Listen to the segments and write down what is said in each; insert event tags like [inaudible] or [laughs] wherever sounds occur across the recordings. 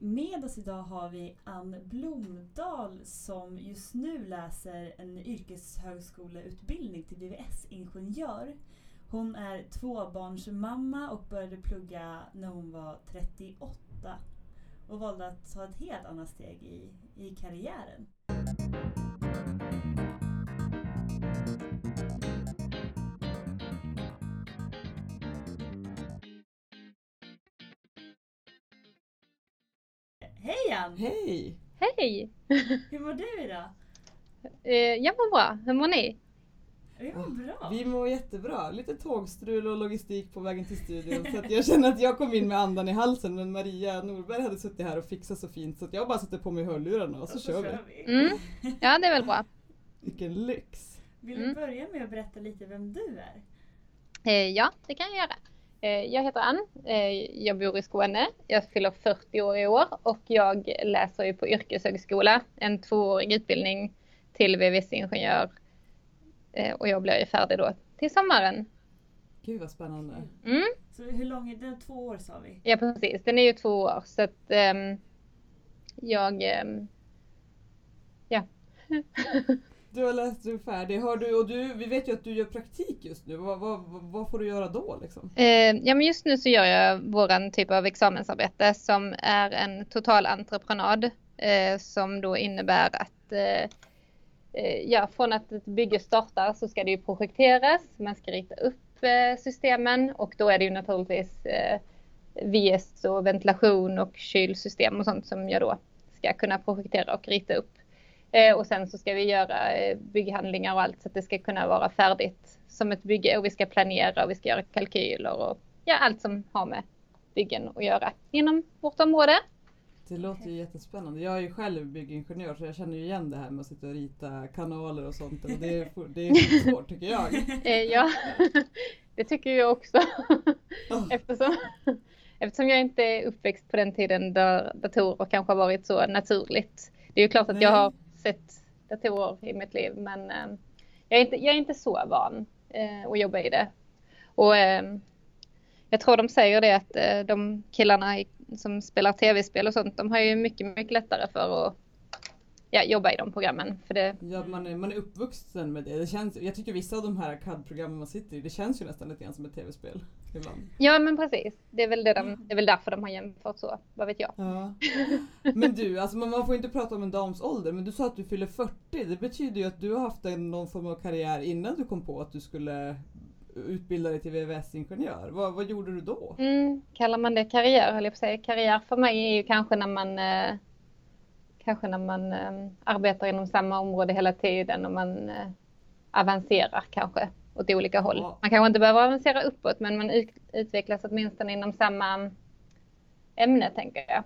med oss idag har vi Ann Blomdahl som just nu läser en yrkeshögskoleutbildning till VVS-ingenjör. Hon är tvåbarnsmamma och började plugga när hon var 38 och valde att ta ett helt annat steg i, i karriären. Hej Ann! Hej! Hej! Hur mår du idag? Eh, jag mår bra. Hur mår ni? Vi mår bra. Vi mår jättebra. Lite tågstrul och logistik på vägen till studion så att jag känner att jag kom in med andan i halsen men Maria Norberg hade suttit här och fixat så fint så att jag bara satte på mig hörlurarna och så, kör vi. Mm. Ja, det är väl bra. Vilken lyx! Vill du Mm. börja med att berätta lite vem du är? Eh, ja, det kan jag göra. Eh, jag heter Ann. Eh, jag bor i Skåne. Jag fyller 40 år i år och jag läser ju på yrkeshögskola, en tvåårig utbildning till VVS-ingenjör. Eh, och jag blir ju färdig då till sommaren. Gud vad spännande. Mm. Så hur lång är den? Två år sa vi. Ja, precis. Den är ju två år så att ehm, jag... ehm, ja. [laughs] Du har läst, du färdig. Har du, och du, vi vet ju att du gör praktik just nu. Vad, vad, vad får du göra då liksom? Eh, ja, men just nu så gör jag våran typ av examensarbete som är en total entreprenad eh, som då innebär att eh, eh, ja, från att ett bygge startar så ska det ju projekteras, man ska rita upp eh, systemen och då är det ju naturligtvis eh, VS och ventilation och kylsystem och sånt som jag då ska kunna projektera och rita upp. Eh, och sen så ska vi göra eh, bygghandlingar och allt så att det ska kunna vara färdigt som ett bygge och vi ska planera och vi ska göra kalkyler och ja, allt som har med byggen att göra inom vårt område. Det låter ju jättespännande. Jag är ju själv byggingenjör så jag känner ju igen det här med att sitta och rita kanaler och sånt. Och det, är, det är [laughs] svårt tycker jag. Eh, ja, [laughs] det tycker jag också. [laughs] Eftersom, eftersom jag inte är uppväxt på den tiden där datorer kanske har varit så naturligt. Det är ju klart att jag har sett datorer i mitt liv men ehm, jag, är inte, jag är inte så van eh, att jobba i det. Och eh, jag tror de säger det att eh, de killarna som spelar tv-spel och sånt, de har ju mycket, mycket lättare för att ja, jobba i de programmen. För det, Ja, man, är, man är uppvuxen med det. det känns, jag tycker vissa av de här CAD-programmen man sitter i, det känns ju nästan lite grann som ett tv-spel. Ibland. ja men precis, det är, väl det, de, det är väl därför de har jämfört så, vad vet jag. Ja. Men du, alltså man, man får inte prata om en dams ålder, men du sa att du fyller 40. Det betyder ju att du har haft en, någon form av karriär innan du kom på att du skulle utbilda dig till VVS-ingenjör. Vad, vad gjorde du då? Mm, kallar man det karriär, höll jag på att säga. Karriär för mig är ju kanske när man eh, kanske när man eh, arbetar inom samma område hela tiden och man eh, avancerar kanske åt olika håll. Man kanske inte behöver avancera uppåt men man ut, utvecklas åtminstone inom samma ämne tänker jag.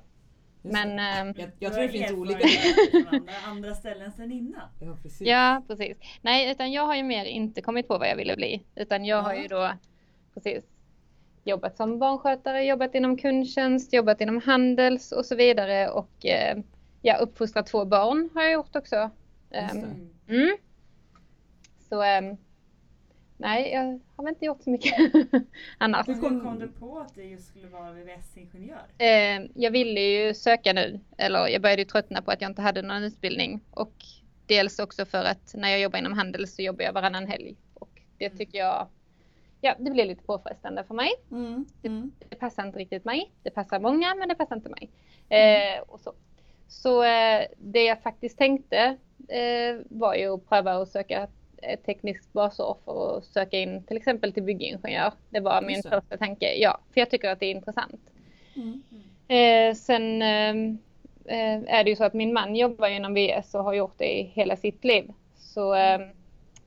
Just Men det. eh, jag, jag har tror det finns olika... andra, andra ställen sen innan. Ja, precis. Ja, precis. Nej, utan jag har ju mer inte kommit på vad jag ville bli. Utan jag har Ja. ju då precis jobbat som barnskötare, jobbat inom kundtjänst, jobbat inom handels och så vidare. Och eh, ja, uppfostrat två barn har jag gjort också. Ehm, det. Mm. mm. Så ehm, nej, jag har väl inte gjort så mycket [laughs] annars. Hur kom- kom du på att du just skulle vara VVS-ingenjör? Eh, jag ville ju söka nu, eller jag började ju tröttna på att jag inte hade någon utbildning. Och dels också för att när jag jobbar inom handel så jobbar jag varannan helg. Och det tycker jag, ja det blir lite påfrestande för mig. Mm, mm. Det passar inte riktigt mig. Det passar många men det passar inte mig. Eh, och så så eh, det jag faktiskt tänkte eh, var ju att pröva att söka ett tekniskt basår för att söka in till exempel till byggingenjör. Det var min Just första tanke. Ja, för jag tycker att det är intressant. Mm. Eh, sen eh, eh, är det ju så att min man jobbar inom VS och har gjort det i hela sitt liv. Så eh,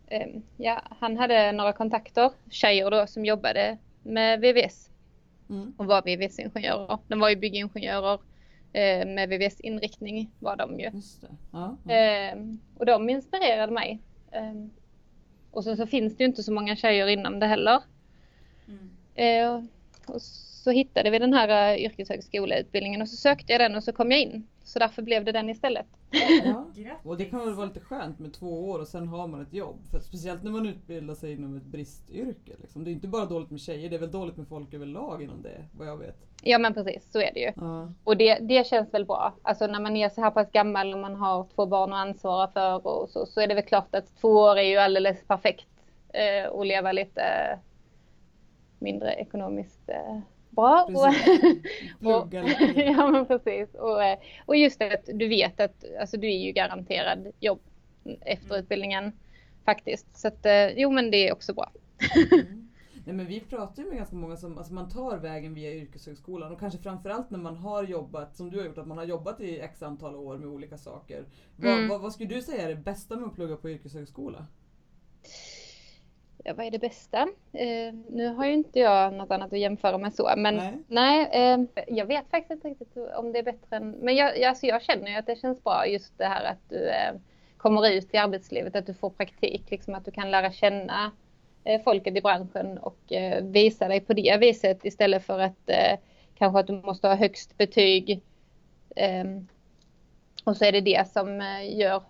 eh, ja, han hade några kontakter, tjejer då, som jobbade med VVS Mm. och var VVS-ingenjörer. De var ju byggingenjörer eh, med VVS-inriktning var de ju. Ja, ja. Eh, och de inspirerade mig. Eh, och så, så finns det ju inte så många tjejer inom det heller. Mm. Eh, och så hittade vi den här uh, yrkeshögskoleutbildningen och så sökte jag den och så kom jag in. Så därför blev det den istället. Ja. [laughs] Och det kan väl vara lite skönt med två år och sen har man ett jobb. För speciellt när man utbildar sig inom ett bristyrke. Liksom. Det är inte bara dåligt med tjejer, det är väl dåligt med folk överlag inom det, vad jag vet. Ja men precis, så är det ju. Ja. Och det, det känns väl bra. Alltså när man är så här pass gammal och man har två barn att ansvara för och så, så är det väl klart att två år är ju alldeles perfekt eh, att leva lite mindre ekonomiskt eh, bra. [laughs] Lite. [laughs] ja men precis. Och, eh, och just det att du vet att alltså, du är ju garanterad jobb efter Mm. utbildningen faktiskt. Så att eh, jo men det är också bra. Mm. [laughs] Nej men vi pratar ju med ganska många som alltså man tar vägen via yrkeshögskolan och kanske framförallt när man har jobbat, som du har gjort, att man har jobbat i x antal år med olika saker. Vad, Mm. vad, vad skulle du säga är det bästa med att plugga på yrkeshögskola? Vad är det bästa? Eh, nu har ju inte jag något annat att jämföra med så, men Nej. nej, eh, jag vet faktiskt inte riktigt om det är bättre än, men jag, jag, alltså jag känner ju att det känns bra just det här att du eh, kommer ut i arbetslivet, att du får praktik, liksom att du kan lära känna eh, folket i branschen och eh, visa dig på det viset istället för att eh, kanske att du måste ha högst betyg. Eh, och så är det det som gör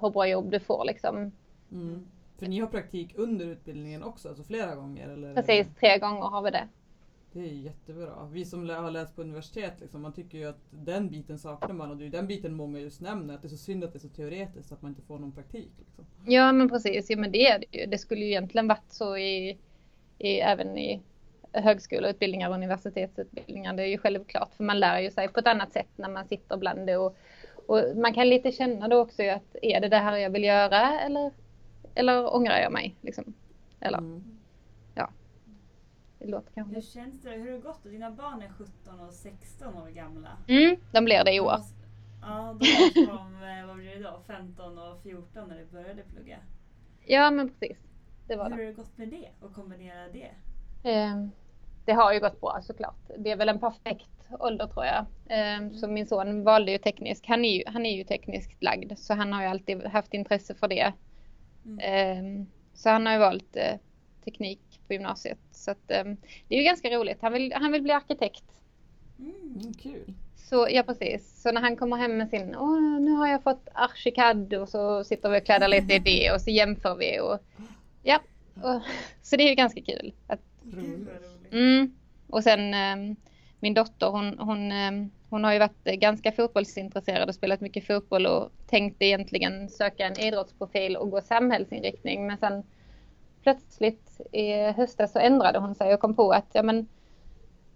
hur bra jobb du får liksom. Mm. För ni har praktik under utbildningen också, alltså flera gånger? Eller? Precis, tre gånger har vi det. Det är jättebra. Vi som har läst på universitet, liksom, man tycker ju att den biten saknar man och det är den biten många just nämner, att det är så synd att det är så teoretiskt att man inte får någon praktik. Liksom. Ja men precis, ja, men det är det ju. Det skulle ju egentligen varit så i, i även i högskoleutbildningar och universitetsutbildningar. Det är ju självklart för man lär ju sig på ett annat sätt när man sitter bland det och, och man kan lite känna då också att är det det här jag vill göra eller, eller ångrar jag mig? Liksom. Eller Mm. det låter kanske... Hur känns det? Hur har det gått? Dina barn är 17 och 16 år gamla. Mm, de blir det i år. Ja, då var de, eh, vad blir det då, 15 och 14 när du började plugga. Ja men precis, det var Hur har det gått med det och kombinera det? Eh, det har ju gått bra såklart. Det är väl en perfekt ålder tror jag. Eh, så min son valde ju teknisk. Han är ju, han är ju tekniskt lagd så han har ju alltid haft intresse för det. Mm. Eh, så han har ju valt eh, teknik på gymnasiet. Så att, eh, det är ju ganska roligt. Han vill, han vill bli arkitekt. Mm. Mm, kul. Så, ja precis. Så när han kommer hem med sin, åh nu har jag fått Archicad och så sitter vi och kladdar lite i det [laughs] och så jämför vi och ja. Och, så det är ju ganska kul. Att, mm. Och sen eh, min dotter hon, hon, ehm, hon har ju varit ganska fotbollsintresserad och spelat mycket fotboll och tänkte egentligen söka en idrottsprofil och gå samhällsinriktning men sen plötsligt i höstas så ändrade hon sig och kom på att ja men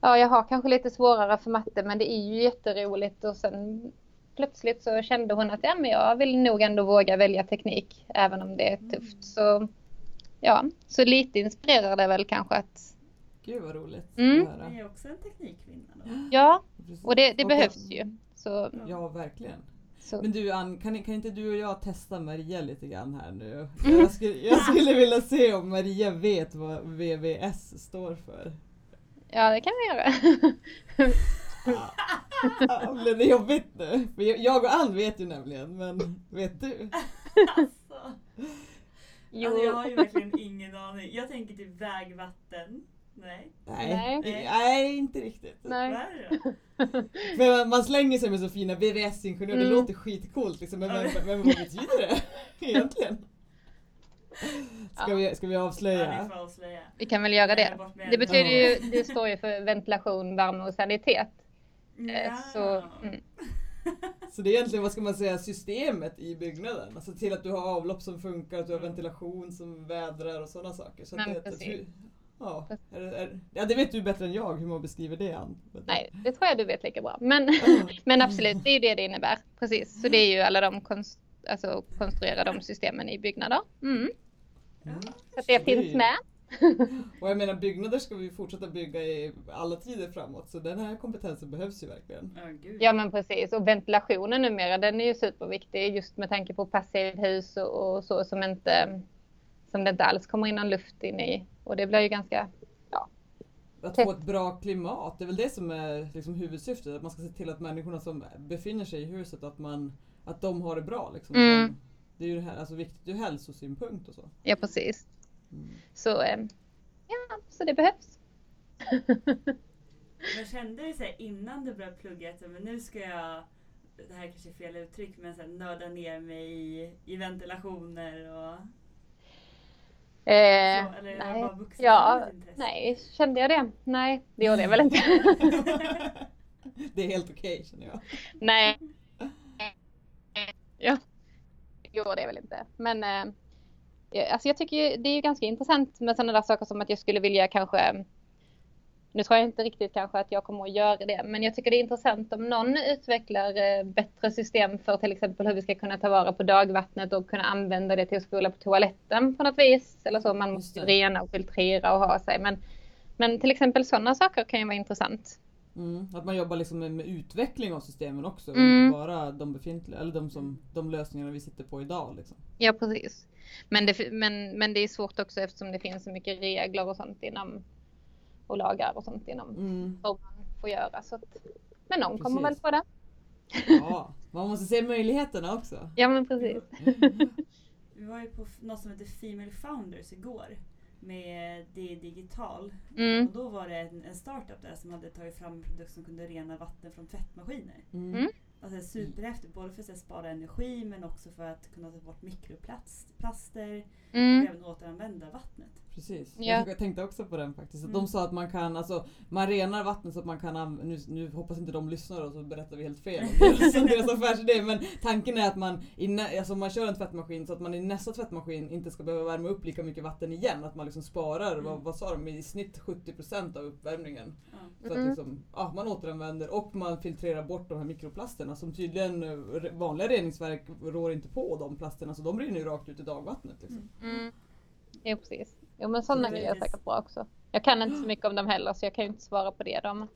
ja, jag har kanske lite svårare för matte men det är ju jätteroligt och sen plötsligt så kände hon att ja, men jag vill nog ändå våga välja teknik även om det är tufft. Så ja, så lite inspirerar det väl kanske att Gud vad roligt Mm. att höra. Ni är också en teknikkvinna då? ja, och det, det Och- behövs ju. Så, Ja, verkligen. så Men du Ann, kan, kan inte du och jag testa Maria lite grann här nu? [laughs] Jag skulle, jag skulle vilja se om Maria vet vad VVS står för. ja, det kan vi göra. Ja, Blev det jobbigt nu? För jag- och Ann vet ju nämligen, men vet du? Alltså, Jo, alltså, jag har ju verkligen ingen aning. Jag tänker typ vägvatten. Nej. Nej, Nej. nej, inte riktigt. Nej. Det? [laughs] För man slänger sig med så fina VVS-ingenjör, det Mm. låter skitcoolt liksom, men, men, men vad betyder det [laughs] egentligen? Ska, Ja. vi, ska vi Ja, avslöja? vi får avslöja. vi kan väl göra det. Det betyder ju, Ja. det står ju för ventilation, värme och sanitet. Eh, Ja. Så, mm. [laughs] Så det är egentligen, vad ska man säga, systemet i byggnaden. Alltså till att du har avlopp som funkar, att du har Mm. ventilation som vädrar och sådana saker. Så att Men det, precis. Det, ja, är, det- är, ja, det vet du bättre än jag hur man beskriver det Ann. Nej, det tror jag du vet lika bra. Men, [laughs] men absolut, det är ju det det innebär. Precis, så det är ju alla de konst, alltså, konstruera de systemen i byggnader. Mm. Mm. Så att det Så finns med. [laughs] Och jag menar byggnader ska vi fortsätta bygga i alla tider framåt så den här kompetensen behövs ju verkligen. Ja, gud. Ja men precis och ventilationen numera den är ju superviktig just med tanke på passivhus och, och så som inte som det inte alls kommer in någon luft in i och det blir ju ganska Att Tätt. få ett bra klimat, det är väl det som är liksom huvudsyftet. Att man ska se till att människorna som befinner sig i huset, att, man, att de har det bra. Liksom. Mm. Att Det är ju det här, alltså viktigt ur hälsosynpunkt och så. ja precis Mm. så eh, ja så det behövs. [laughs] Men kände du så här, innan du började plugga att men nu ska jag, det här kanske är fel uttryck, men så här, nörda ner mig i, i ventilationer och Eh, så? Eller nej. bara vuxit Ja, nej, kände jag det? Nej, det gjorde jag väl inte. [laughs] Det är helt okej känner jag. nej. Ja, det gjorde jag väl inte. Men eh, alltså jag tycker ju, det är ju ganska intressant med sådana där saker som att jag skulle vilja kanske nu tror jag inte riktigt kanske att jag kommer att göra det, men jag tycker det är intressant om någon utvecklar eh, bättre system för till exempel hur vi ska kunna ta vara på dagvattnet och kunna använda det till att spola på toaletten på något vis. Eller så, man måste rena och filtrera och ha sig. Men, men till exempel sådana saker kan ju vara intressant. Mm. Att man jobbar liksom med, utveckling av systemen också Mm. inte bara de befintliga, eller de, som, de lösningarna vi sitter på idag. Liksom. Ja, precis. Men det, men, men det är svårt också eftersom det finns så mycket regler och sånt inom och lagar och sånt inom Mm. vad man får göra. Så att, men någon kommer väl Precis. på det. Ja, man måste se möjligheterna också. Ja, men precis. [laughs] Vi var ju på något som heter Female Founders igår med det digital. Mm. Och då var det en, en startup där som hade tagit fram en produkt som kunde rena vatten från tvättmaskiner. Mm. Mm. Alltså superhäftigt, både för att spara energi men också för att kunna ta bort mikroplaster Mm. och även återanvända vattnet. Precis. Ja. Jag tänkte också på den faktiskt. Att Mm. De sa att man kan, alltså man renar vattnet så att man kan nu, nu hoppas inte de lyssnar och så berättar vi helt fel om [laughs] deras, affärsidé. Men tanken är att man, i alltså man kör en tvättmaskin så att man i nästa tvättmaskin inte ska behöva värma upp lika mycket vatten igen. Att man liksom sparar, Mm. vad, vad sa de, i snitt 70% av uppvärmningen. Ja. Så att liksom, ja, man återanvänder och man filtrerar bort de här mikroplasterna som tydligen eh, vanliga reningsverk rår inte på de plasterna så de rinner ju rakt ut i dagvattnet. Liksom. Mm. Mm. Jo, precis. Jo, men sådana grejer är säkert bra också. Jag kan inte så mycket om dem heller så jag kan ju inte svara på det. De.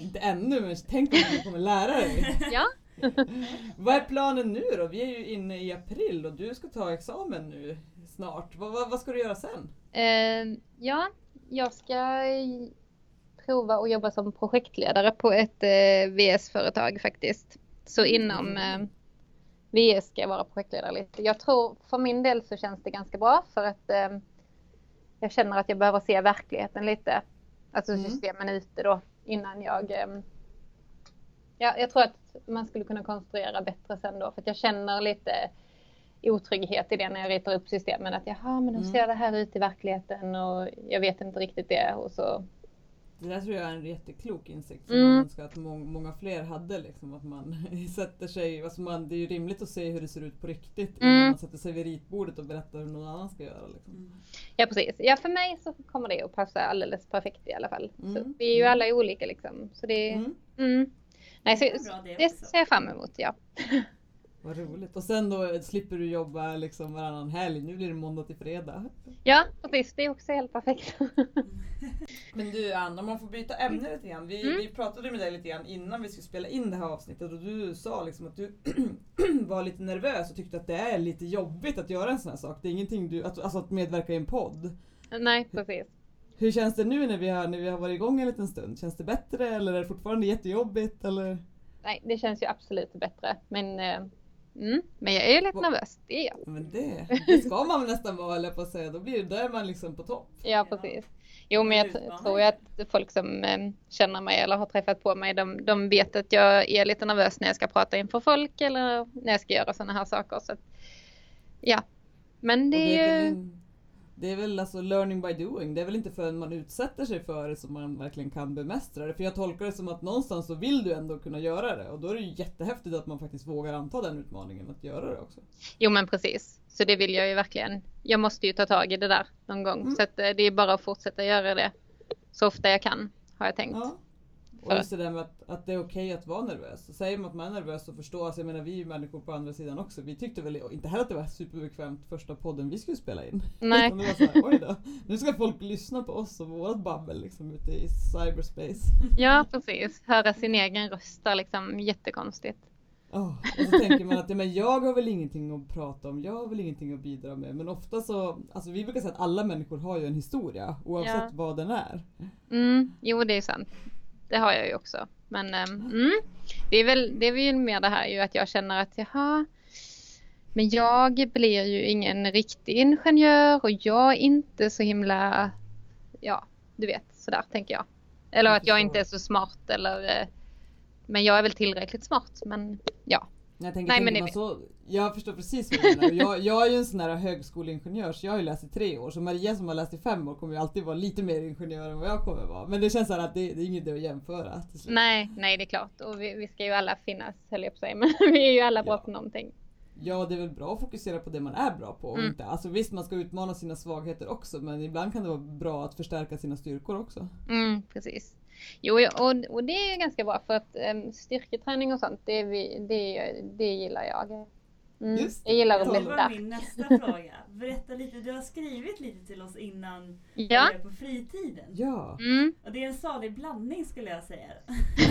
Inte ännu men tänk om du kommer lära dig. [laughs] Ja. [laughs] Vad är planen nu då? Vi är ju inne i april och du ska ta examen nu snart. Vad, vad, vad ska du göra sen? Eh, ja, jag ska prova att jobba som projektledare på ett eh, VS-företag faktiskt. Så inom eh, VS ska jag vara projektledare lite. Jag tror för min del så känns det ganska bra för att eh, jag känner att jag behöver se verkligheten lite. Alltså Mm. systemen ute då innan jag eh, Ja, jag tror att man skulle kunna konstruera bättre sen då för att jag känner lite otrygghet i det när jag ritar upp systemen. Att jaha, men hur Mm. ser det här ut i verkligheten och jag vet inte riktigt det. Och så. Det där tror jag är en jätteklok insikt som Mm. man önskar att må, många fler hade. Liksom, att man [laughs] sätter sig, alltså man, det är ju rimligt att se hur det ser ut på riktigt innan Mm. man sätter sig vid ritbordet och berättar hur någon annan ska göra. Liksom. Mm. Ja, precis. Ja, för mig så kommer det att passa alldeles perfekt i alla fall. Så Mm. vi är ju Mm. alla olika liksom. Så det, mm. Mm. Nej, så, Det det ser jag fram emot, ja. [laughs] Vad roligt. Och sen då slipper du jobba liksom varannan helg. Nu blir det måndag till fredag. Ja, precis. Det är också helt perfekt. [laughs] Men du Anna, om man får byta ämne lite grann. Vi, Mm. vi pratade med dig lite grann innan vi skulle spela in det här avsnittet och du sa liksom att du [clears throat] var lite nervös och tyckte att det är lite jobbigt att göra en sån här sak. Det är ingenting du, att, alltså att medverka i en podd. Nej, precis. Hur känns det nu när vi, har, när vi har varit igång en liten stund? Känns det bättre eller är det fortfarande jättejobbigt? Eller? Nej, det känns ju absolut bättre. Men, eh, mm, men jag är ju lite nervös. Det är jag. Men det, det ska man nästan vara höll jag på att säga. Då, blir, då är man liksom på topp. Ja, precis. Jo, men jag tror ju att folk som eh, känner mig eller har träffat på mig, de, de vet att jag är lite nervös när jag ska prata inför folk eller när jag ska göra sådana här saker. Så att, ja, men det det är ju... en, det är väl alltså learning by doing. Det är väl inte förrän man utsätter sig för det som man verkligen kan bemästra det. För jag tolkar det som att någonstans så vill du ändå kunna göra det. Och då är det ju jättehäftigt att man faktiskt vågar anta den utmaningen att göra det också. Jo, men precis. Så det vill jag ju verkligen. Jag måste ju ta tag i det där någon gång. Mm. Så eh, det är bara att fortsätta göra det så ofta jag kan, har jag tänkt. Ja. Och just det där med att, att det är okej att vara nervös. Så säger man att man är nervös så förstå, alltså jag menar vi är ju människor på andra sidan också. Vi tyckte väl inte heller att det var superbekvämt första podden vi skulle spela in. Nej, Utan det var såhär, oj då. Nu ska folk lyssna på oss och vårat babbel liksom ute i cyberspace. ja precis. Höra sin egen röst är liksom jättekonstigt. Oh, och så tänker man att ja, men jag har väl ingenting att prata om, jag har väl ingenting att bidra med. Men ofta så, alltså vi brukar säga att alla människor har ju en historia oavsett Ja. vad den är. Mm, jo, det är sant. Det har jag ju också. Men ehm, mm, det är väl det är väl mer det här ju att jag känner att jaha, men jag blir ju ingen riktig ingenjör och jag är inte så himla, ja, du vet, sådär tänker jag. Eller att jag inte är så smart eller... eh, Men jag är väl tillräckligt smart. Men ja. Jag, tänker, Nej, tänker men så, jag förstår precis vad du menar. Jag, jag är ju en sån här högskoleingenjör så jag har ju läst i tre år. Så Maria som har läst i fem år kommer ju alltid vara lite mer ingenjör än vad jag kommer vara. Men det känns så att det, det är inget att jämföra. Nej, nej det är klart. Och vi, vi ska ju alla finnas höll jag på att säga. [laughs] Men vi är ju alla bra Ja. på någonting. Ja, det är väl bra att fokusera på det man är bra på. Och Mm. inte, alltså visst, man ska utmana sina svagheter också, men ibland kan det vara bra att förstärka sina styrkor också. Mm, precis. Jo, och, och det är ganska bra för att um, styrketräning och sånt, det, vi, det, det gillar jag. Mm, Just det. jag gillar att stark. min nästa [laughs] fråga. Berätta lite, du har skrivit lite till oss innan Ja. du är på fritiden. Ja, Mm, Och det är en salig blandning skulle jag säga.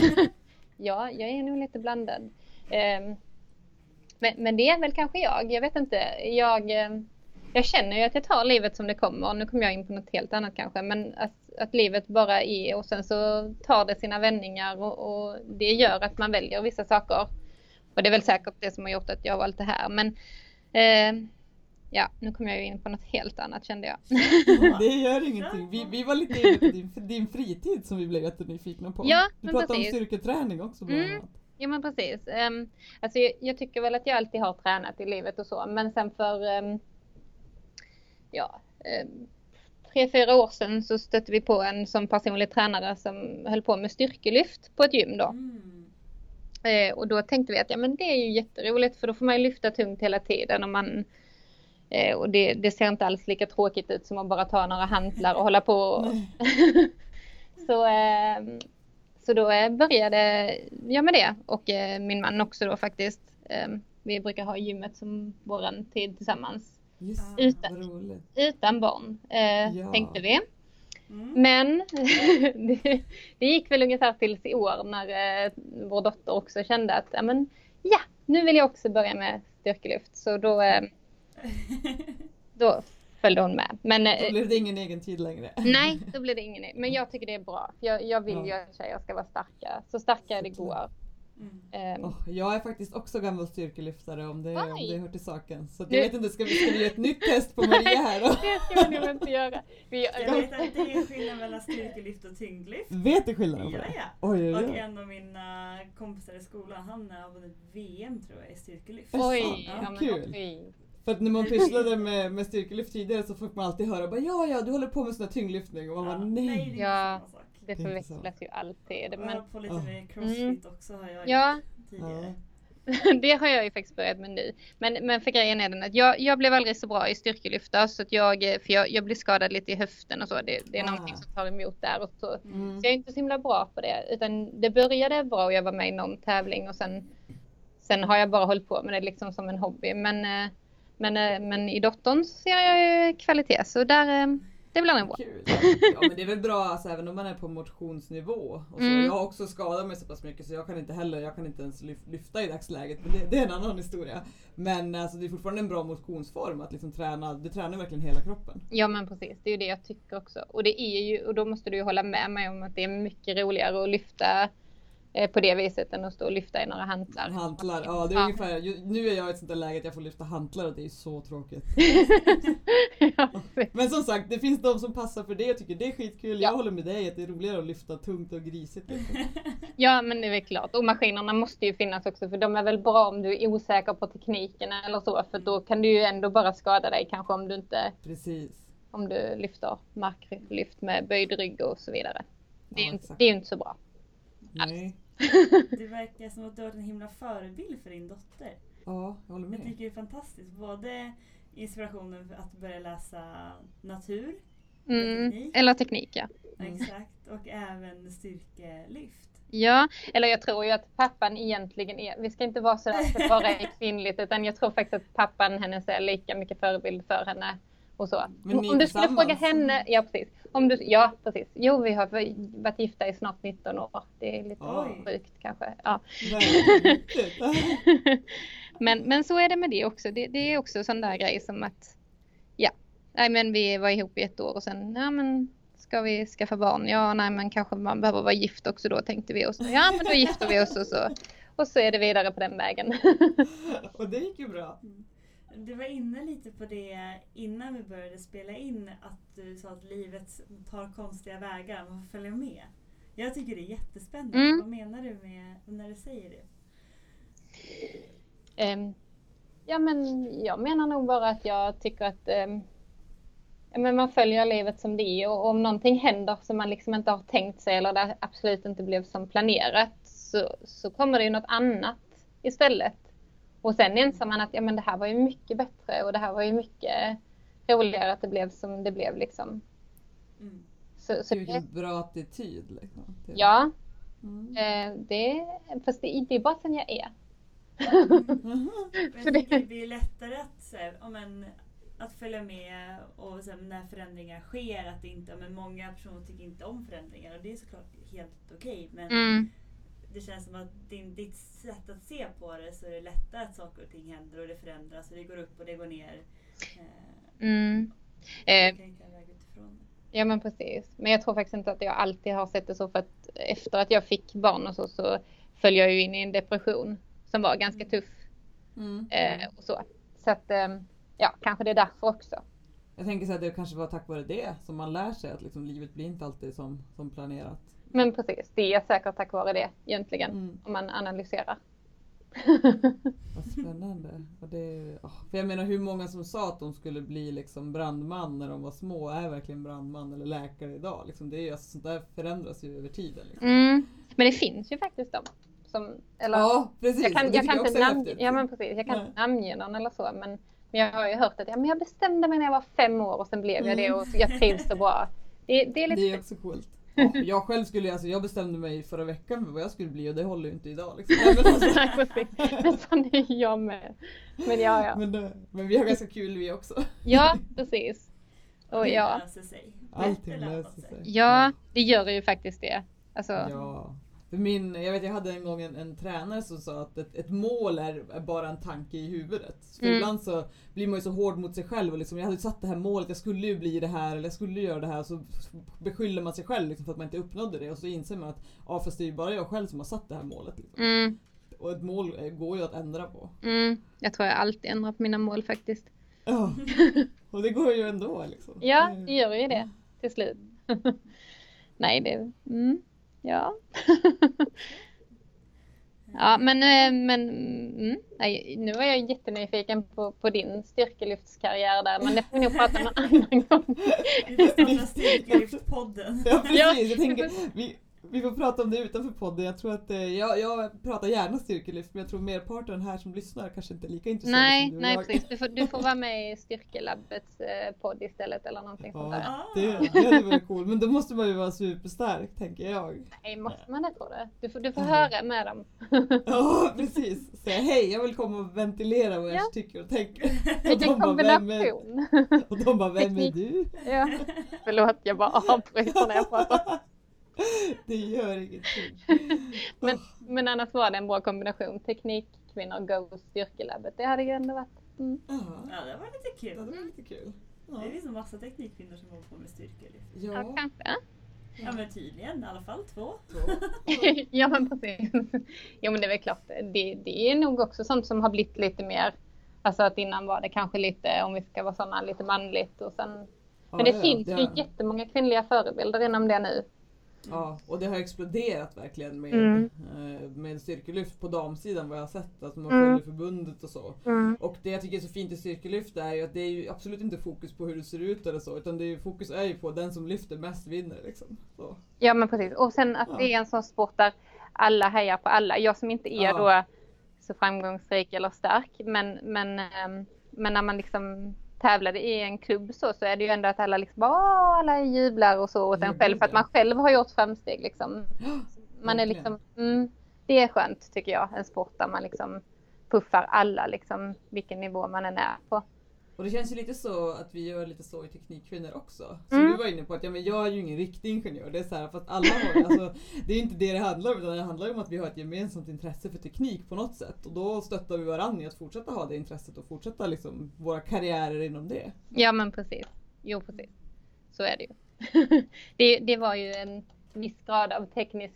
[laughs] ja, jag är nog lite blandad. Ehm, men, men det är väl kanske jag. Jag vet inte. Jag, ehm, jag känner ju att jag tar livet som det kommer. Nu kommer jag in på något helt annat kanske. Men att, att livet bara är och sen så tar det sina vändningar och, och det gör att man väljer vissa saker. Och det är väl säkert det som har gjort att jag har valt det här. Men ehm, ja, nu kommer jag ju in på något helt annat kände jag. det gör ingenting. Vi, vi var lite inne på din, din fritid som vi blev jättenyfikna på. Ja, du pratade precis. om styrketräning också bland Mm. annat. Ja men precis. Um, alltså jag, jag tycker väl att jag alltid har tränat i livet och så men sen för ehm, ja, um, tre, fyra år sedan så stötte vi på en som personlig tränare som höll på med styrkelyft på ett gym då. Mm. Eh, och då tänkte vi att ja men det är ju jätteroligt för då får man ju lyfta tungt hela tiden och man eh, och det, det ser inte alls lika tråkigt ut som att bara ta några hantlar och hålla på och, [laughs] så, eh, så då eh, började jag med det och eh, min man också då faktiskt. Eh, vi brukar ha gymmet som våran tid tillsammans Just Utan- utan barn eh, Ja. tänkte vi. Mm. Men [laughs] det, det gick väl ungefär tills i år när eh, vår dotter också kände att ja, men, ja, nu vill jag också börja med styrkelyft. Så då, eh, [laughs] då följde hon med. Men Då eh, blev det ingen egen tid längre. [laughs] nej, då blir det ingen Men jag tycker det är bra. Jag, jag vill Ja. ju att tjejer ska vara starka. Så starka det går. Mm. Åh, jag är faktiskt också gammal styrkelyftare om det, om det hör till saken. Så jag vet inte, ska vi, ska vi göra ett nytt test på Maria här då? [laughs] det ska vi nog inte göra. Vi, Jag vet att det är skillnad mellan styrkelyft och tyngdlyft. Vet du skillnaden på Ja, ja. Oj, oj, Och oj. en av mina kompisar i skolan, han har vunnit VM tror jag i styrkelyft. Oj, ja, men, Kul. oj. För att när man pysslade med, med styrkelyft tidigare så fick man alltid höra bara ja, ja, du håller på med sån här tyngdlyftning och man bara nej, det är nej. inte Ja. samma sak. Det Det förväxlas ju alltid. Jag Men har på lite med crossfit också har jag Ja. tidigare. [laughs] det har jag ju faktiskt börjat med nu. Men, men för grejen är den att jag, jag blev aldrig så bra i styrkelyfta så att jag, för jag, jag blir skadad lite i höften och så. Det, det är Ah. någonting som tar emot där och så. Mm. Så jag är inte så himla bra på det. Utan det började bra och jag var med i någon tävling och sen, sen har jag bara hållit på med det liksom som en hobby. Men, eh, men, eh, men i dottern så ser jag ju kvalitet så där, det blir nog bra. Kul. Ja men det är väl bra alltså, även om man är på motionsnivå. Och så. Mm. Jag har också skadat mig så pass mycket så jag kan inte heller, jag kan inte ens lyf- lyfta i dagsläget. Men det, det är en annan historia. Men alltså, det är fortfarande en bra motionsform att liksom träna, det tränar verkligen hela kroppen. Ja men precis, det är ju det jag tycker också. Och det är ju, och då måste du ju hålla med mig om att det är mycket roligare att lyfta på det viset än att stå och lyfta i några hantlar. Hantlar, ja det är Ja. ungefär, nu är jag i ett sånt där läge att jag får lyfta hantlar och det är så tråkigt. [laughs] Ja, Men som sagt, det finns de som passar för det och tycker det är skitkul. Ja. Jag håller med dig att det är roligare att lyfta tungt och grisigt. Liksom. [laughs] ja men det är väl klart. Och maskinerna måste ju finnas också för de är väl bra om du är osäker på tekniken eller så. För då kan du ju ändå bara skada dig kanske om du inte Precis. om du lyfter marklyft med böjd rygg och så vidare. Det är, Ja, ju det är ju inte så bra. Nej. Det verkar som att du har varit en himla förebild för din dotter. Ja, jag håller Jag med. tycker det är fantastiskt. Både inspirationen för att börja läsa natur, Mm. Teknik. Eller teknik ja. Mm. exakt, och även styrkelyft. Ja, eller jag tror ju att pappan egentligen är, vi ska inte vara så att det bara är kvinnligt utan jag tror faktiskt att pappan hennes är lika mycket förebild för henne och så. Om, du skulle fråga henne, ja precis. Om du, ja precis. Jo vi har varit gifta i snart 19 år. Det är lite Oj. sjukt kanske. Ja. [laughs] Men, men så är det med det också. Det, det är också sån där grej som att ja, nej men vi var ihop i ett år och sen ja men ska vi skaffa barn? Ja, nej men kanske man behöver vara gift också då tänkte vi så ja men då gifter vi oss och så och så är det vidare på den vägen. [laughs] Och det gick ju bra. Du var inne lite på det innan vi började spela in, att du sa att livet tar konstiga vägar, man får följa med. Jag tycker det är jättespännande. Mm. Vad menar du med när du säger det? Ehm, ja, men jag menar nog bara att jag tycker att ehm, ja, men man följer livet som det är och om någonting händer som man liksom inte har tänkt sig eller det absolut inte blev som planerat så, så kommer det ju något annat istället. Och sen inser man att ja, men det här var ju mycket bättre och det här var ju mycket roligare att det blev som det blev liksom. Mm. Så, så Det är det, en bra attityd. Liksom, till- ja, Mm. eh, det, fast det, det är bara sen jag är. [laughs] Men För jag det- är lättare att, så här, om en, att följa med och sen när förändringar sker att det inte, men många personer tycker inte om förändringar och det är såklart helt okej men Mm. Det känns som att din, ditt sätt att se på det så är det lättare att saker och ting händer och det förändras och det går upp och det går ner. Eh, Mm. Eh. Ja men precis. Men jag tror faktiskt inte att jag alltid har sett det så för att efter att jag fick barn och så, så föll jag ju in i en depression som var ganska tuff. Mm. Eh, och så så att eh, ja, kanske det är därför också. Jag tänker så att det kanske var tack vare det som man lär sig att liksom, livet blir inte alltid som, som planerat. Men precis, det är säkert tack vare det egentligen. Mm. Om man analyserar. [laughs] Vad spännande. Och det, för jag menar hur många som sa att de skulle bli liksom brandman när de var små är verkligen brandman eller läkare idag. Liksom det är, alltså, sånt där förändras ju över tiden. Liksom. Mm. Men det finns ju faktiskt de som, eller Ja precis. jag kan, jag kan också inte namn, ja, men precis, jag kan Nej. namnge någon eller så men, men jag har ju hört att ja, men jag bestämde mig när jag var fem år och sen blev jag det Mm. och jag trivs så bra. Det, det är lite Det är också coolt. Ja, [laughs] jag själv skulle, alltså jag bestämde mig förra veckan för vad jag skulle bli och det håller ju inte idag. Liksom. Nej, alltså, precis. Men sån är jag med. Men ja, ja. men, det- men vi har ganska kul vi också. Ja, precis. Och Det ja. Allting löser sig. ja, det gör ju faktiskt det. Alltså, Ja. För min, jag vet jag hade en gång en, en tränare som sa att ett, ett mål är, är bara en tanke i huvudet. För Mm. ibland så blir man ju så hård mot sig själv och liksom, jag hade satt det här målet, jag skulle ju bli det här eller jag skulle göra det här. Så beskyller man sig själv liksom för att man inte uppnådde det och så inser man att ja fast det är ju bara jag själv som har satt det här målet. Liksom. mm, Och ett mål eh, går ju att ändra på. mm, jag tror jag alltid ändrar på mina mål faktiskt. Ja. [laughs] Och det går ju ändå liksom. Ja, det gör ju det till slut. [laughs] Nej, det... Mm, ja. [laughs] ja, men, eh, men mm, nej, nu var jag jättenyfiken på, på din styrkelyftskarriär där, men det får vi nog prata om en [laughs] annan gång. Vi får starta Styrkelyft-podden. Ja precis, Ja. jag tänker vi, vi får prata om det utanför podden. Jag tror att eh, jag, jag pratar gärna styrkelyft men jag tror merparten här som lyssnar kanske inte är lika intresserade Nej, som du nej jag. precis. Du får, du får vara med i [laughs] Styrkelabbets eh, podd istället eller någonting sånt där. Ja, det, det hade varit cool. Men då måste man ju vara superstark tänker jag. Nej, måste man det tror du? Du får, du får höra med dem. [laughs] Ja precis. Säga hej jag vill komma och ventilera vad jag Ja. tycker och tänker. [laughs] Vilken kombination! och de bara vem är du? Ja. Förlåt, jag bara avbryter när jag pratar. [laughs] Det gör ingenting. [laughs] Men, men annars var det en bra kombination. Teknikkvinnor, Go Styrkelabbet. Det hade ju ändå varit... Mm. Ja, Ja, det var lite det kul. var lite kul. Ja, Det finns en massa teknikkvinnor som håller på med styrkelyft. Ja, ja. kanske. Ja men tydligen, i alla fall två. så. [laughs] ja, men precis. Jo, men det är väl klart. Det, det är nog också sånt som har blivit lite mer... Alltså att innan var det kanske lite, om vi ska vara sådana, lite manligt och sen... Men det Ja, ja, finns ja. ju jättemånga kvinnliga förebilder inom det nu. Ja, och det har exploderat verkligen med, Mm. eh, med styrkelyft på damsidan vad jag har sett. Alltså man Mm. följer förbundet och så. Och det jag tycker är så fint i styrkelyft är ju att det är ju absolut inte fokus på hur du ser ut eller så. Utan det är ju, fokus är ju på den som lyfter mest vinner liksom. Så. Ja men precis. Och sen att Ja. det är en sån sport där alla hejar på alla. Jag som inte är Ja. då så framgångsrik eller stark. Men, men, ehm, men när man liksom tävlade i en klubb så, så är det ju ändå att alla liksom bara, "Åh, alla jublar och så åt en själv för att man själv har gjort framsteg liksom. [gasps] Man är liksom, mm, det är skönt tycker jag, en sport där man liksom puffar alla liksom vilken nivå man än är på. Och det känns ju lite så att vi gör lite så i Teknikkvinnor också. Som Mm. du var inne på, att ja, men jag är ju ingen riktig ingenjör. Det är så här, fast alla har alltså, Det är inte det det handlar om, utan det handlar om att vi har ett gemensamt intresse för teknik på något sätt. Och då stöttar vi varandra i att fortsätta ha det intresset och fortsätta liksom våra karriärer inom det. Ja men precis. Jo precis. Så är det ju. [laughs] det, det var ju en viss grad av tekniskt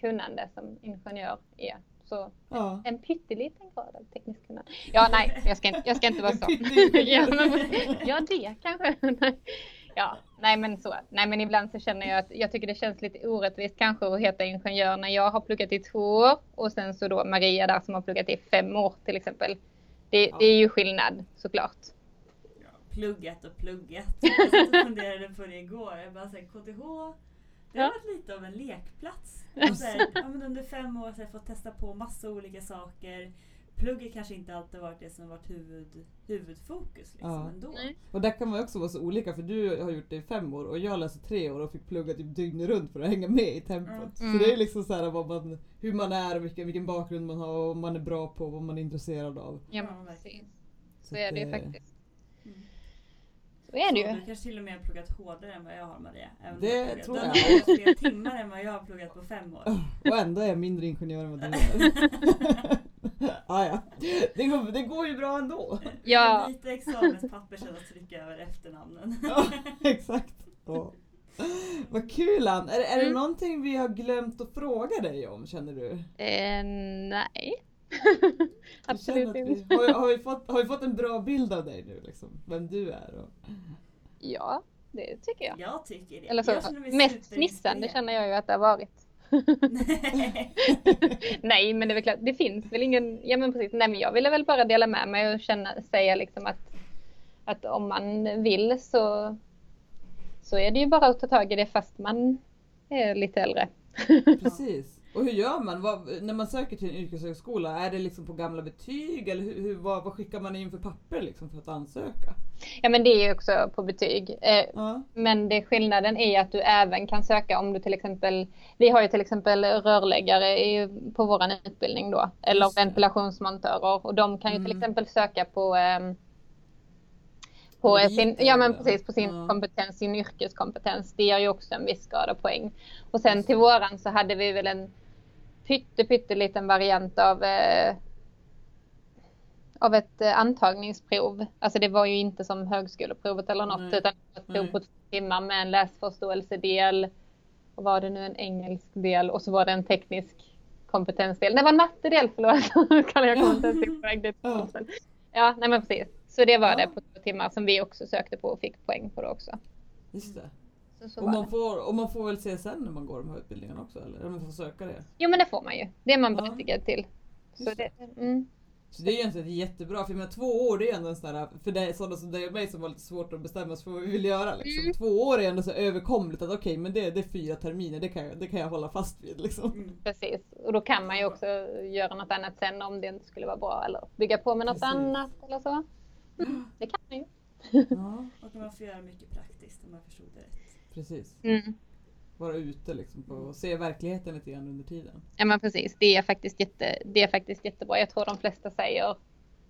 kunnande som ingenjör är. Så Ja. en pytteliten grad av tekniskt kunnande. Ja nej, jag ska inte, jag ska inte vara så. [laughs] ja, men, ja det kanske. Nej. [laughs] Ja, nej men så. Nej men ibland så känner jag att jag tycker det känns lite orättvist kanske att heta ingenjör när jag har pluggat i två år och sen så då Maria där som har pluggat i fem år till exempel. Det, Ja. det är ju skillnad såklart. pluggat och pluggat. [laughs] Jag funderade på det igår. Jag bara såhär, KTH, det har Ja. varit lite av en lekplats. [laughs] Och så här, ja, men under fem år så har jag fått testa på massa olika saker. Plugget kanske inte alltid varit det som varit huvud, huvudfokus liksom Ja. ändå. Nej. Och där kan man också vara så olika för du har gjort det i fem år och jag läste tre år och fick plugga typ dygnet runt för att hänga med i tempot. Mm. Så det är liksom så här vad man, hur man är, vilken, vilken bakgrund man har och vad man är bra på, vad man är intresserad av. Ja, Ja, men verkligen. precis. Så är det ju eh, faktiskt. Så är det ju. Du kanske till och med har pluggat hårdare än vad jag har Maria. Även Det du pluggat. tror du jag. har pluggat fler timmar än vad jag har pluggat på fem år. [laughs] Och ändå är jag mindre ingenjör än vad du är. [laughs] ah, ja. det, går, det går ju bra ändå. Ja. Lite examenspapper sen att trycka över efternamnen. [laughs] Ja, exakt. Ja. Vad kul Ann! Är, är det Mm. någonting vi har glömt att fråga dig om känner du? Eh, nej. [laughs] Absolut inte. vi, har, vi- har, vi fått, har vi fått en bra bild av dig nu liksom? Vem du är? Och... Ja, det tycker jag. Jag tycker det. Eller så, mest superinspirerad. fnissande känner jag ju att det har varit. Nej. [laughs] Nej, men det är väl klart, det finns väl ingen, ja men precis, nej men jag ville väl bara dela med mig och känna, säga liksom att, att om man vill så, så är det ju bara att ta tag i det fast man är lite äldre. [laughs] Precis. Och hur gör man? Vad, när man söker till en yrkeshögskola, är det liksom på gamla betyg eller hur, vad, vad skickar man in för papper liksom för att ansöka? Ja men det är ju också på betyg. Eh, Ja. Men det skillnaden är att du även kan söka om du till exempel, vi har ju till exempel rörläggare i, på våran utbildning då, eller Just ventilationsmontörer och de kan ju till Mm. exempel söka på ehm, på sin, ja men precis, på sin Ja. kompetens, sin yrkeskompetens. Det ger ju också en viss grad av poäng. Och sen till våran så hade vi väl en pytte, pytteliten variant av eh, av ett eh, antagningsprov. Alltså det var ju inte som högskoleprovet eller något Nej. utan ett prov på två timmar med en läsförståelsedel. Och var det nu en engelsk del och så var det en teknisk kompetensdel. Det var en mattedel, förlåt. kan [laughs] jag komma inte ens. Ja, nej men precis. Så det var Ja. det på två timmar som vi också sökte på och fick poäng på det också. Just det. Så, Och man, får, och man får väl CSN när man går de här utbildningarna också eller? Eller man får söka det? Jo men det får man ju. Det är man Ja. berättigad till. Så det, mm. Så det är egentligen jättebra, för menar, två år det är ändå en sån där, för det är sådana som dig och mig som har lite svårt att bestämma sig för vad vi vill göra liksom. Mm. Två år är ändå så överkomligt att okej men det, det är fyra terminer, det kan, jag, det kan jag hålla fast vid liksom. Mm. Precis. Och då kan man ju också göra något annat sen om det inte skulle vara bra eller bygga på med något Precis. annat eller så. Mm. Det kan man ju. Ja, Och man får göra mycket praktiskt om jag förstod det rätt. Precis. Mm. Vara ute liksom på, och se verkligheten lite grann under tiden. Ja men precis. Det är, faktiskt jätte, det är faktiskt jättebra. Jag tror de flesta säger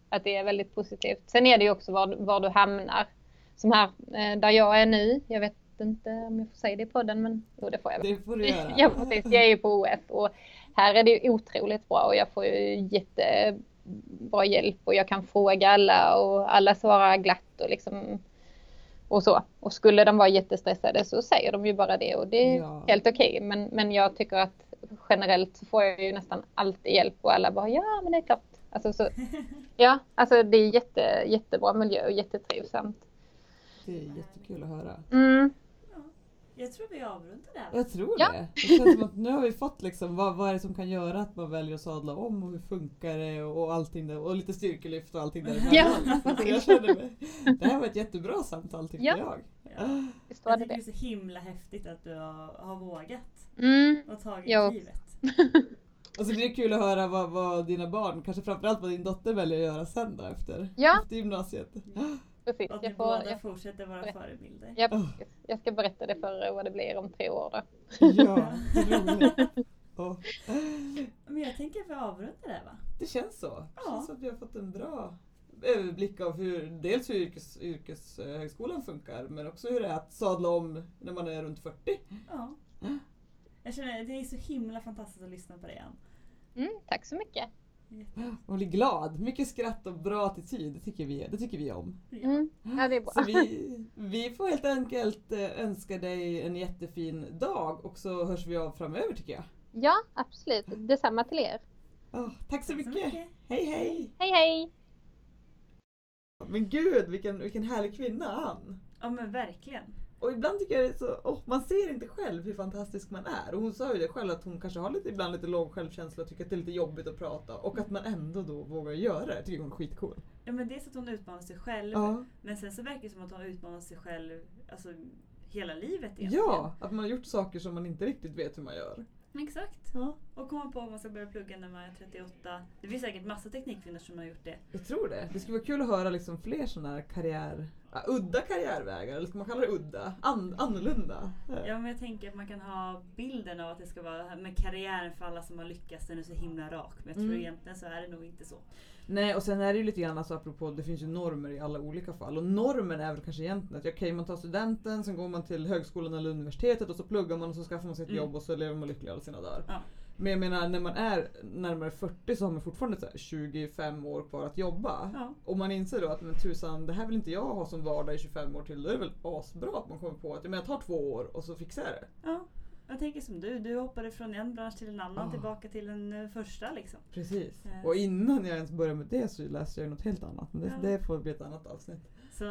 att det är väldigt positivt. Sen är det ju också var, var du hamnar. Som här eh, där jag är nu. Jag vet inte om jag får säga det i podden men jo det får jag. Det får du [laughs] göra. Ja precis, jag är ju på OF och här är det ju otroligt bra och jag får ju jättebra hjälp och jag kan fråga alla och alla svarar glatt och liksom och så. Och skulle de vara jättestressade så säger de ju bara det och det är Ja. helt okej. Men, men jag tycker att generellt så får jag ju nästan alltid hjälp och alla bara ja men det är klart. Alltså, så, [laughs] ja, alltså det är jätte, jättebra miljö och jättetrivsamt. Det är jättekul att höra. Mm. Ja. Jag tror vi avrundar där. Jag tror Ja. det. Det känns som att nu har vi fått liksom vad, vad är det som kan göra att man väljer att sadla om och hur funkar det och, allting där och lite styrkelyft och allting där Ja. Så jag känner mig, Det här var ett jättebra samtal tyckte Ja. jag. Ja. Visst var Jag det tycker det det? är så himla häftigt att du har, har vågat Mm. och tagit Ja. livet. Och så blir det kul att höra vad, vad dina barn, kanske framförallt vad din dotter väljer att göra sen då efter, Ja. efter gymnasiet. Precis. Att ni Jag, får, båda jag, fortsätter vara berätta. förebilder. jag, precis. jag ska berätta det för vad det blir om tre år då. Ja. [laughs] Ja. Men jag tänker att vi avrundar där va? Det känns så. Det känns som att vi har fått en bra överblick av hur, dels hur yrkes, yrkeshögskolan funkar men också hur det är att sadla om när man är runt 40. Ja. Jag känner det är så himla fantastiskt att lyssna på dig Ann. Mm, tack så mycket. Man blir glad. Mycket skratt och bra attityd. Det tycker vi, det tycker vi om. Mm. Ja, det är bra. Så vi, vi får helt enkelt eh, önska dig en jättefin dag och så hörs vi av framöver tycker jag. Ja, absolut. Detsamma till er. Ja, tack så Tack så mycket. mycket. Hej hej! Hej hej! Men gud vilken, vilken härlig kvinna Ann. Ja men verkligen. Och ibland tycker jag det är så, oh, man ser inte själv hur fantastisk man är. Och hon sa ju det själv att hon kanske har lite, ibland lite låg självkänsla och tycker att det är lite jobbigt att prata. Och att man ändå då vågar göra det. Jag tycker hon är skitcool. Ja men dels att hon utmanar sig själv. Ja. Men sen så verkar det som att hon utmanar sig själv alltså, hela livet egentligen. ja, att man har gjort saker som man inte riktigt vet hur man gör. Exakt. Ja. Och komma på att man ska börja plugga när man är 38. Det finns säkert massa teknikkvinnor som har gjort det. Jag tror det. Det skulle vara kul att höra liksom fler sådana karriär... udda karriärvägar, eller ska man kalla det udda? An, annorlunda? Ja men jag tänker att man kan ha bilden av att det ska vara med karriären för alla som har lyckats, den är så himla rak. Men jag tror Mm. egentligen så är det nog inte så. Nej och sen är det ju lite grann alltså, apropå, det finns ju normer i alla olika fall. Och normen är väl kanske egentligen att okej man tar studenten, sen går man till högskolan eller universitetet och så pluggar man och så skaffar man sig ett Mm. jobb och så lever man lycklig alla sina dagar. Ja. Men jag menar när man är närmare 40 så har man fortfarande så här 25 år kvar att jobba. Ja. Och man inser då att men tusan, det här vill inte jag ha som vardag i 25 år till. Då är det väl asbra att man kommer på att men jag tar två år och så fixar jag det. ja. Jag tänker som du, du hoppade från en bransch till en annan Ja. tillbaka till den eh, första liksom. Precis. Eh. Och innan jag ens började med det så läste jag något helt annat. Men det, Ja. det får bli ett annat avsnitt. Så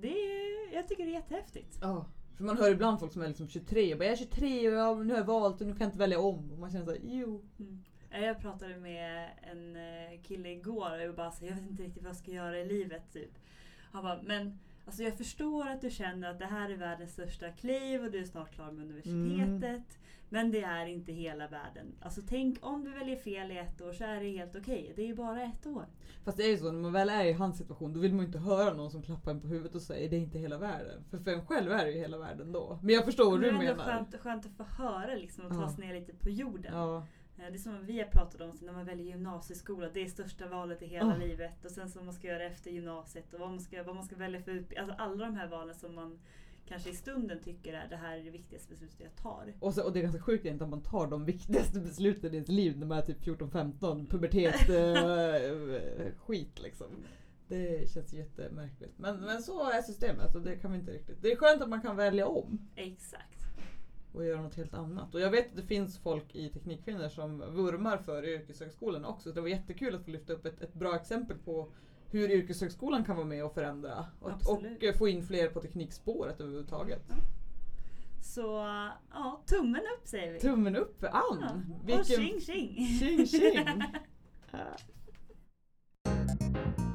det är, jag tycker det är jättehäftigt. Ja. För man hör ibland folk som är liksom 23 och bara jag är 23 och jag, nu har jag valt och nu kan jag inte välja om. Och man känner såhär, jo. Mm. Jag pratade med en eh, kille igår och jag bara så, jag vet inte riktigt vad jag ska göra i livet. Typ. Han bara, men alltså jag förstår att du känner att det här är världens största kliv och du är snart klar med universitetet. Men det är inte hela världen. Alltså tänk om du väljer fel i ett år så är det helt okej. Det är ju bara ett år. Fast det är ju så, när man väl är i hans situation då vill man ju inte höra någon som klappar en på huvudet och säger det är inte hela världen. För för en själv är det ju hela världen då. Men jag förstår vad det du är ändå menar. skönt, skönt att få höra liksom, och ta Ja. sig ner lite på jorden. Ja. Eh, Det är som vi har pratat om när man väljer gymnasieskola. Det är största valet i hela Oh. livet. Och sen så man ska göra efter gymnasiet och vad man ska, vad man ska välja för utbildning. Alltså alla de här valen som man kanske i stunden tycker är det här är det viktigaste beslutet jag tar. Och, så, och det är ganska sjukt egentligen att man tar de viktigaste [laughs] besluten i ens liv när man är typ 14-15. Pubertet, [laughs] eh, skit liksom. Det känns jättemärkligt. Men, men så är systemet och det kan vi inte riktigt. Det är skönt att man kan välja om Exakt och göra något helt annat. Och jag vet att det finns folk i Teknikkvinnor som vurmar för yrkeshögskolan också. Det var jättekul att få lyfta upp ett, ett bra exempel på hur yrkeshögskolan kan vara med och förändra och, och få in fler på teknikspåret överhuvudtaget. Ja. Så ja, tummen upp säger vi. Tummen upp för Ann! Ja. Och tjing tjing! tjing, tjing. [laughs]